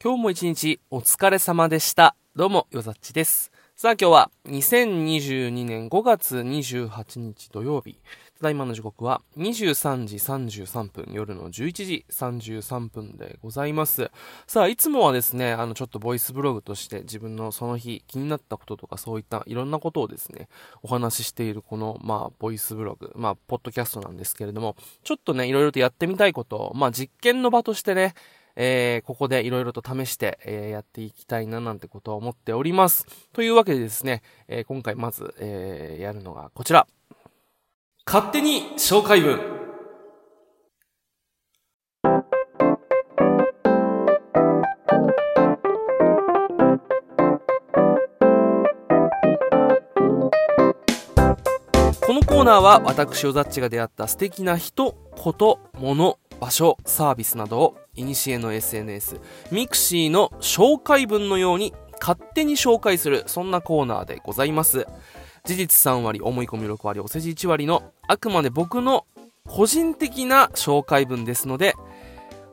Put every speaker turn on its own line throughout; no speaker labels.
今日も一日お疲れ様でした。どうも、よざっちです。さあ今日は2022年5月28日土曜日。ただいまの時刻は23時33分、夜の11時33分でございます。さあ、いつもはですね、あの、ちょっとボイスブログとして自分のその日気になったこととかそういったいろんなことをですね、お話ししているこの、まあ、ボイスブログ、まあ、ポッドキャストなんですけれども、ちょっとね、いろいろとやってみたいことを、まあ、実験の場としてね、えー、ここでいろいろと試して、えーやっていきたいななんてことを思っております。というわけでですね、えー今回まず、えーやるのがこちら。勝手に紹介文。このコーナーは私おざっちが出会った素敵な人、こと、物、場所、サービスなどを、いにしえの SNS、 mixi の紹介文のように勝手に紹介する、そんなコーナーでございます。事実3割、思い込み6割、お世辞1割の、あくまで僕の個人的な紹介文ですので、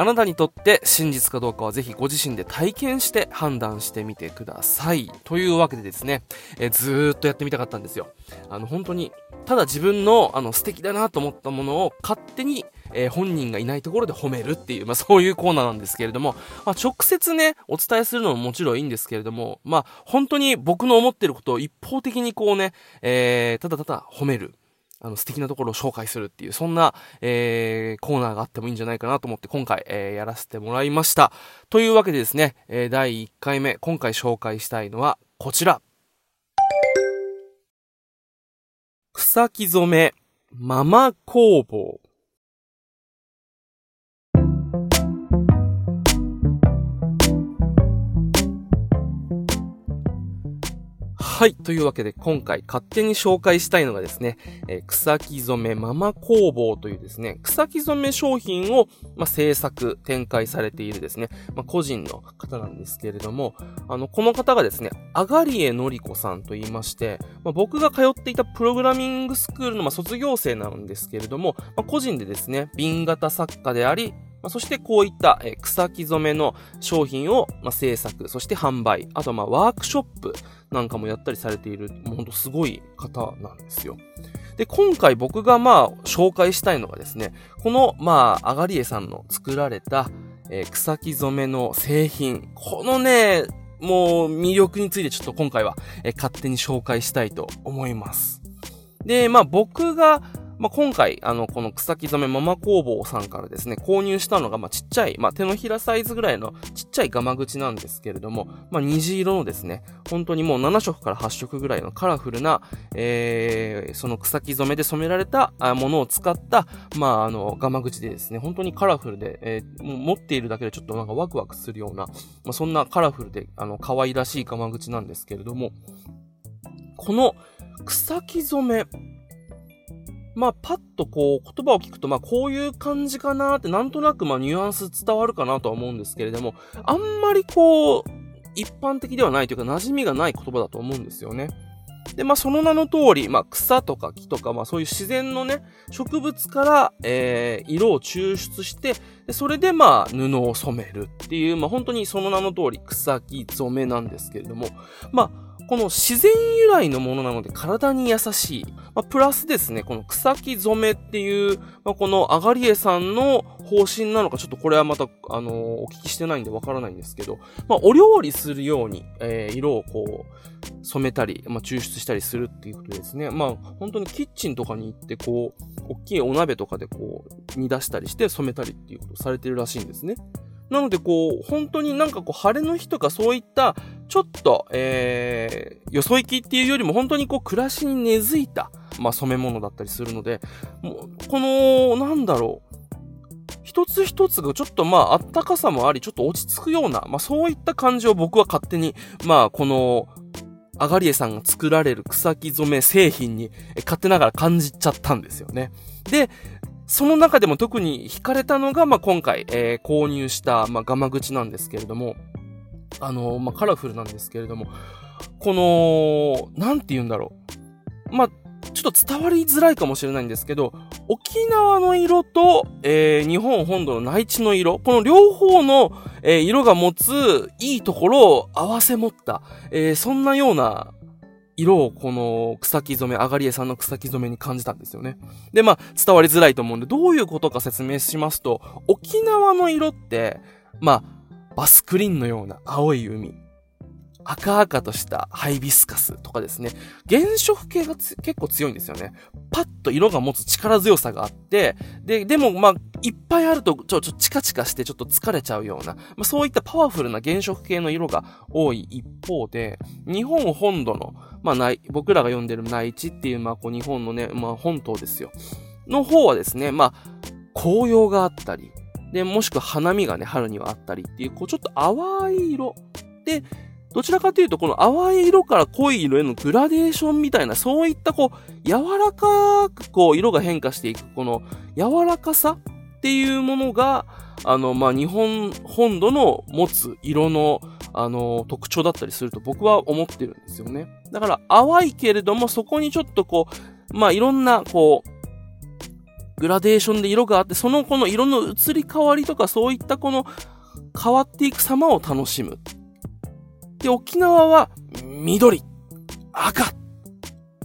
あなたにとって真実かどうかはぜひご自身で体験して判断してみてください。というわけでですね、えずーっとやってみたかったんですよ。あの、本当に、ただ自分の、あの、素敵だなと思ったものを勝手に、えー本人がいないところで褒めるっていう、まあそういうコーナーなんですけれども、まあ直接ね、お伝えするのももちろんいいんですけれども、まあ本当に僕の思ってることを一方的にこうね、えーただただ褒める。あの、素敵なところを紹介するっていう、そんな、えーコーナーがあってもいいんじゃないかなと思って今回、えーやらせてもらいました。というわけでですね、えー第1回目、今回紹介したいのはこちら。草木染め、ママ工房。はい。というわけで、今回勝手に紹介したいのがですね、えー草木染めママ工房というですね、草木染め商品を、まあ、制作、展開されているですね、まあ、個人の方なんですけれども、あの、この方がですね、あがりえのりこさんと言いまして、まあ、僕が通っていたプログラミングスクールの、ま、卒業生なんですけれども、ま、個人でですね、瓶型作家であり、ま、そしてこういった、え草木染めの商品を、ま、制作、そして販売、あとまワークショップなんかもやったりされている、もうほんとすごい方なんですよ。で、今回僕がまあ紹介したいのがですね、このまああがりえさんの作られた、えー草木染めの製品、このね、もう魅力についてちょっと今回は、えー勝手に紹介したいと思います。で、まあ僕が、まあ、今回、あの、この草木染めママ工房さんからですね、購入したのが、ま、ちっちゃい、まあ、手のひらサイズぐらいのちっちゃいガマ口なんですけれども、まあ、虹色のですね、本当にもう7色から8色ぐらいのカラフルな、えー、その草木染めで染められたものを使った、まあ、あの、ガマ口でですね、本当にカラフルで、えーもう持っているだけでちょっとなんかワクワクするような、まあ、そんなカラフルで、あの、可愛らしいガマ口なんですけれども、この草木染め、まあ、パッとこう、言葉を聞くと、まあ、こういう感じかなって、なんとなく、まあ、ニュアンス伝わるかなとは思うんですけれども、あんまりこう、一般的ではないというか、馴染みがない言葉だと思うんですよね。で、まあ、その名の通り、まあ、草とか木とか、まあ、そういう自然のね、植物から、えー、色を抽出して、でそれで、まあ、布を染めるっていう、まあ、本当にその名の通り、草木染めなんですけれども、まあ、この自然由来のものなので体に優しい。まあ、プラスですね、この草木染めっていう、まあ、このあがりえさんの方針なのか、ちょっとこれはまた、あのーお聞きしてないんでわからないんですけど、まあ、お料理するように、えー色をこう、染めたり、まあ、抽出したりするっていうことですね。まあ、本当にキッチンとかに行って、こう、大きいお鍋とかでこう、煮出したりして染めたりっていうことをされてるらしいんですね。なので、こう、本当になんかこう、晴れの日とかそういった、ちょっと、えー、よそ行きっていうよりも本当にこう、暮らしに根付いた、まあ、染め物だったりするので、もう、この、なんだろう、一つ一つがちょっとまあ、あったかさもあり、ちょっと落ち着くような、まあ、そういった感じを僕は勝手に、まあ、この、あがりえさんが作られる草木染め製品に、勝手ながら感じちゃったんですよね。で、その中でも特に惹かれたのが、まあ、今回、えー購入した、まあ、ガマ口なんですけれども、あのまあ、カラフルなんですけれども、この、なんて言うんだろう。まあ、ちょっと伝わりづらいかもしれないんですけど、沖縄の色と、えー、日本本土の内地の色、この両方の、えー、色が持ついいところを合わせ持った、えー、そんなような色をこの草木染め、あがりえさんの草木染めに感じたんですよね。で、まあ、伝わりづらいと思うんで、どういうことか説明しますと、沖縄の色って、まあ、バスクリーンのような青い海。赤々としたハイビスカスとかですね。原色系が結構強いんですよね。パッと色が持つ力強さがあって、で、でもまあ、いっぱいあると、ちょ、ちょ、チカチカしてちょっと疲れちゃうような、まあそういったパワフルな原色系の色が多い一方で、日本本土の、まあない、僕らが読んでる内地っていう、まあこう日本のね、まあ本島ですよ。の方はですね、まあ、紅葉があったり、で、もしくは花見がね、春にはあったりっていう、こうちょっと淡い色。で、どちらかというと、この淡い色から濃い色へのグラデーションみたいな、そういったこう、柔らかくこう、色が変化していく、この柔らかさっていうものが、あの、まあ、日本本土の持つ色の、あの、特徴だったりすると僕は思ってるんですよね。だから、淡いけれども、そこにちょっとこう、まあ、いろんな、こう、グラデーションで色があって、そのこの色の移り変わりとか、そういったこの変わっていく様を楽しむ。で、沖縄は緑、赤、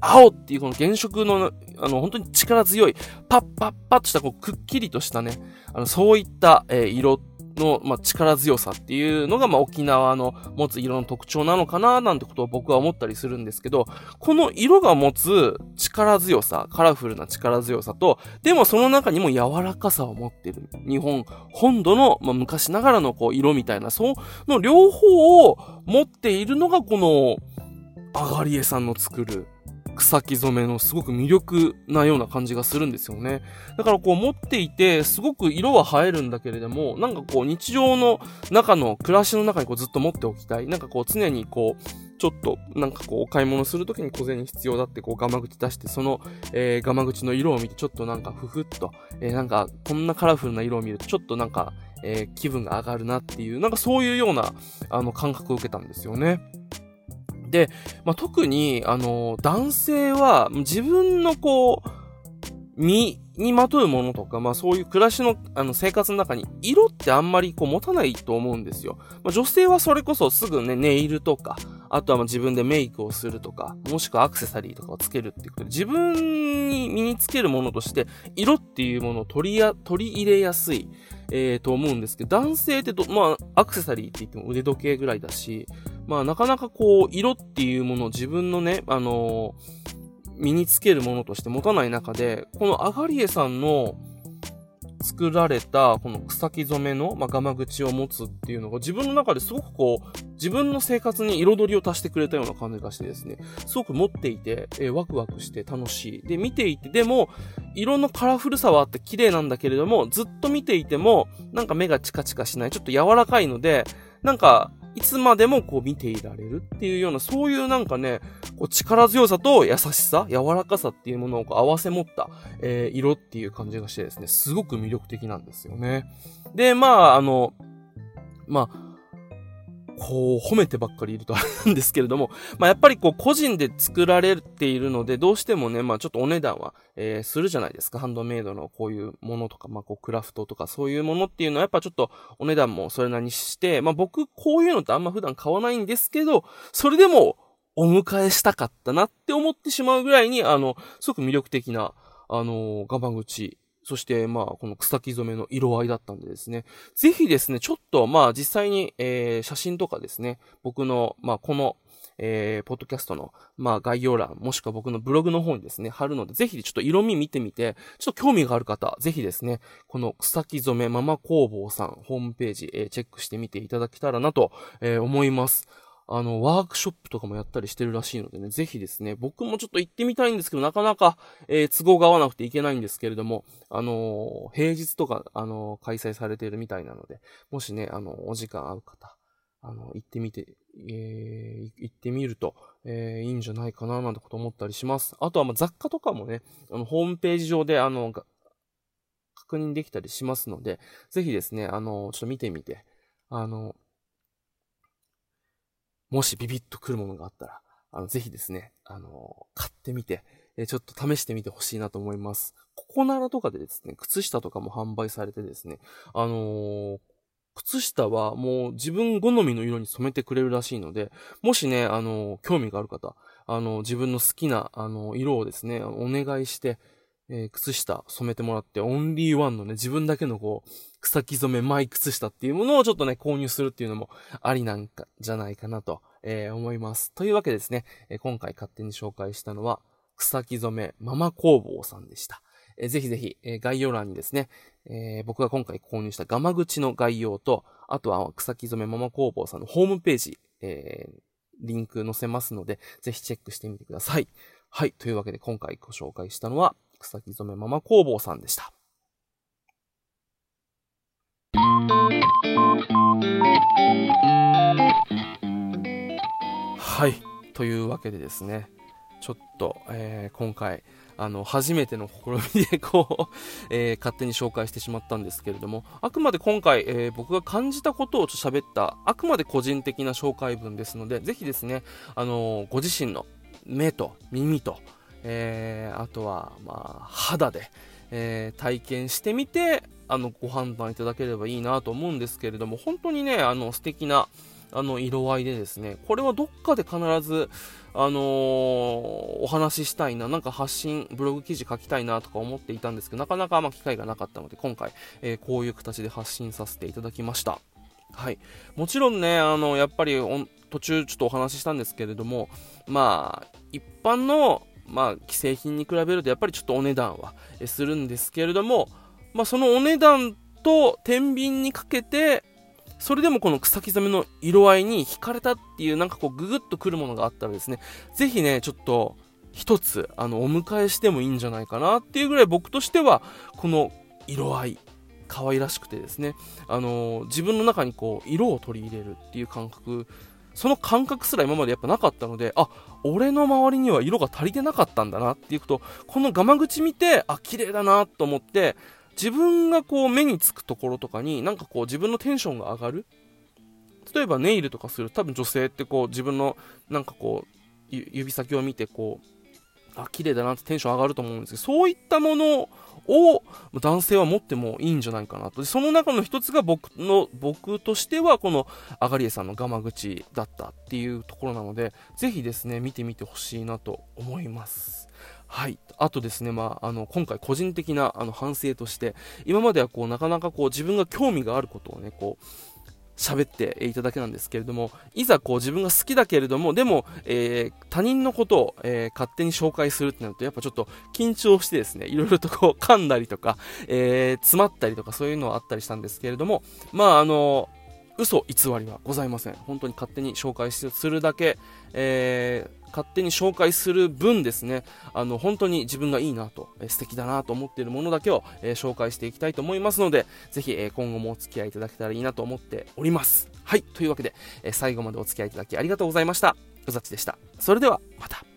青っていうこの原色の、あの、本当に力強い、パッパッパッとした、こう、くっきりとしたね、あの、そういった、えー、色の、まあ、力強さっていうのが、まあ、沖縄の持つ色の特徴なのかな、なんてことを僕は思ったりするんですけど、この色が持つ力強さ、カラフルな力強さと、でもその中にも柔らかさを持ってる。日本本土の、まあ、昔ながらのこう色みたいな、その両方を持っているのがこの、あがりえさんの作る草木染めのすごく魅力なような感じがするんですよね。だからこう持っていて、すごく色は映えるんだけれども、なんかこう日常の中の暮らしの中にこうずっと持っておきたい。なんかこう常にこう、ちょっと、なんかこう、お買い物するときに小銭必要だって、こう、ガマ口出して、その、えー、ガマ口の色を見て、ちょっとなんか、ふふっと、えー、なんか、こんなカラフルな色を見ると、ちょっとなんか、えー、気分が上がるなっていう、なんかそういうような、あの、感覚を受けたんですよね。で、まあ、特に、あの、男性は自分のこう、身にまとうものとか、まあそういう暮らしのあの生活の中に色ってあんまりこう持たないと思うんですよ。まあ、女性はそれこそすぐね、ネイルとか、あとはま自分でメイクをするとか、もしくはアクセサリーとかをつけるっていうことで、自分に身につけるものとして、色っていうものを取りや、取り入れやすい、えー、と思うんですけど、男性ってど、まあ、アクセサリーって言っても腕時計ぐらいだし、まあなかなかこう、色っていうものを自分のね、あのー、身につけるものとして持たない中で、このアガリエさんの作られたこの草木染めの、まあ、ガマ口を持つっていうのが自分の中ですごくこう、自分の生活に彩りを足してくれたような感じがしてですね、すごく持っていて、えー、ワクワクして楽しい。で、見ていて、でも、色のカラフルさはあって綺麗なんだけれども、ずっと見ていても、なんか目がチカチカしない、ちょっと柔らかいので、なんか、いつまでもこう見ていられるっていうような、そういうなんかね、こう力強さと優しさ、柔らかさっていうものをこう合わせ持った、えー、色っていう感じがしてですね、すごく魅力的なんですよね。で、まあ、あの、まあ、こう、褒めてばっかりいるとあれなんですけれども、まあ、やっぱりこう、個人で作られているので、どうしてもね、まあ、ちょっとお値段は、えー、するじゃないですか。ハンドメイドのこういうものとか、まあ、こう、クラフトとか、そういうものっていうのは、やっぱちょっとお値段もそれなりにして、まあ、僕、こういうのってあんま普段買わないんですけど、それでも、お迎えしたかったなって思ってしまうぐらいに、あの、すごく魅力的な、あの、ガバ口そして、まあ、この草木染めの色合いだったんでですね。ぜひですね、ちょっと、まあ、実際に、えー、写真とかですね、僕の、まあ、この、えー、ポッドキャストの、まあ、概要欄、もしくは僕のブログの方にですね、貼るので、ぜひちょっと色味見てみて、ちょっと興味がある方、ぜひですね、この草木染めママ工房さん、ホームページ、えー、チェックしてみていただけたらなと、えー、思います。あの、ワークショップとかもやったりしてるらしいのでね、ぜひですね、僕もちょっと行ってみたいんですけど、なかなか、えー、都合が合わなくて行けないんですけれども、あのー、平日とか、あのー、開催されているみたいなので、もしね、あの、お時間合う方、あの、行ってみて、えー、行ってみると、えー、いいんじゃないかな、なんてこと思ったりします。あとは、ま、雑貨とかもね、あの、ホームページ上で、あの、確認できたりしますので、ぜひですね、あの、ちょっと見てみて、あの、もしビビッと来るものがあったら、あの、ぜひですね、あの、買ってみて、えちょっと試してみてほしいなと思います。ココナラとかでですね、靴下とかも販売されてですね、あのー、靴下はもう自分好みの色に染めてくれるらしいので、もしね、あのー、興味がある方、あのー、自分の好きな、あの色をですね、お願いして、え靴下染めてもらって、オンリーワンのね、自分だけのこう、草木染めマイ靴下っていうものをちょっとね、購入するっていうのもありなんか、じゃないかなと、え思います。というわけでですね、え今回勝手に紹介したのは、草木染めママ工房さんでした。えー、ぜひぜひ、え、概要欄にですね、え、僕が今回購入したガマ口の概要と、あとは草木染めママ工房さんのホームページ、え、リンク載せますので、ぜひチェックしてみてください。はい。というわけで今回ご紹介したのは、草木染めママ工房さんでした。はい。というわけでですね、ちょっと、えー、今回、あの、初めての試みで、こう、えー、勝手に紹介してしまったんですけれども、あくまで今回、えー、僕が感じたことをちょっと喋った、あくまで個人的な紹介文ですので、ぜひですね、あのご自身の目と耳と、えーあとは、まあ、肌で、え体験してみて、あの、ご判断いただければいいなと思うんですけれども、本当にね、あの、素敵な、あの、色合いでですね、これはどっかで必ず、あのー、お話ししたいな、なんか発信、ブログ記事書きたいなとか思っていたんですけど、なかなかま機会がなかったので、今回、えー、こういう形で発信させていただきました。はい。もちろんね、あの、やっぱり途中ちょっとお話ししたんですけれども、まあ、一般の、まあ、既製品に比べるとやっぱりちょっとお値段はするんですけれども、まあ、そのお値段と天秤にかけて、それでもこの草木染めの色合いに惹かれたっていうなんかこうググッとくるものがあったらですね、ぜひね、ちょっと一つ、あの、お迎えしてもいいんじゃないかなっていうぐらい僕としては、この色合い、可愛らしくてですね、あの、自分の中にこう、色を取り入れるっていう感覚、その感覚すら今までやっぱなかったので、あ、俺の周りには色が足りてなかったんだなっていうこと、このガマ口見て、あ、綺麗だなと思って、自分がこう目につくところとかになんかこう自分のテンションが上がる。例えばネイルとかする。多分女性ってこう自分のなんかこう指先を見てこうあ綺麗だなってテンション上がると思うんですけどそういったものを男性は持ってもいいんじゃないかなとでその中の一つが僕の僕としてはこのあがりえさんのガマ口だったっていうところなのでぜひですね見てみてほしいなと思いますはい。あとですね、まあ、あの、今回個人的なあの反省として、今まではこう、なかなかこう、自分が興味があることをね、こう、喋っていただけなんですけれども、いざこう自分が好きだけれども、でも、えー、他人のことを、えー、勝手に紹介するってなると、やっぱちょっと緊張してですね、いろいろとこう噛んだりとか、えー、詰まったりとかそういうのはあったりしたんですけれども、まああの嘘偽りはございません。本当に勝手に紹介するだけ、えー、勝手に紹介する分ですね、あの、本当に自分がいいなと、えー、素敵だなと思っているものだけを、えー、紹介していきたいと思いますので、ぜひ、えー、今後もお付き合いいただけたらいいなと思っております。はい、というわけで、え最後までお付き合いいただきありがとうございました。うざちでした。それでは、また。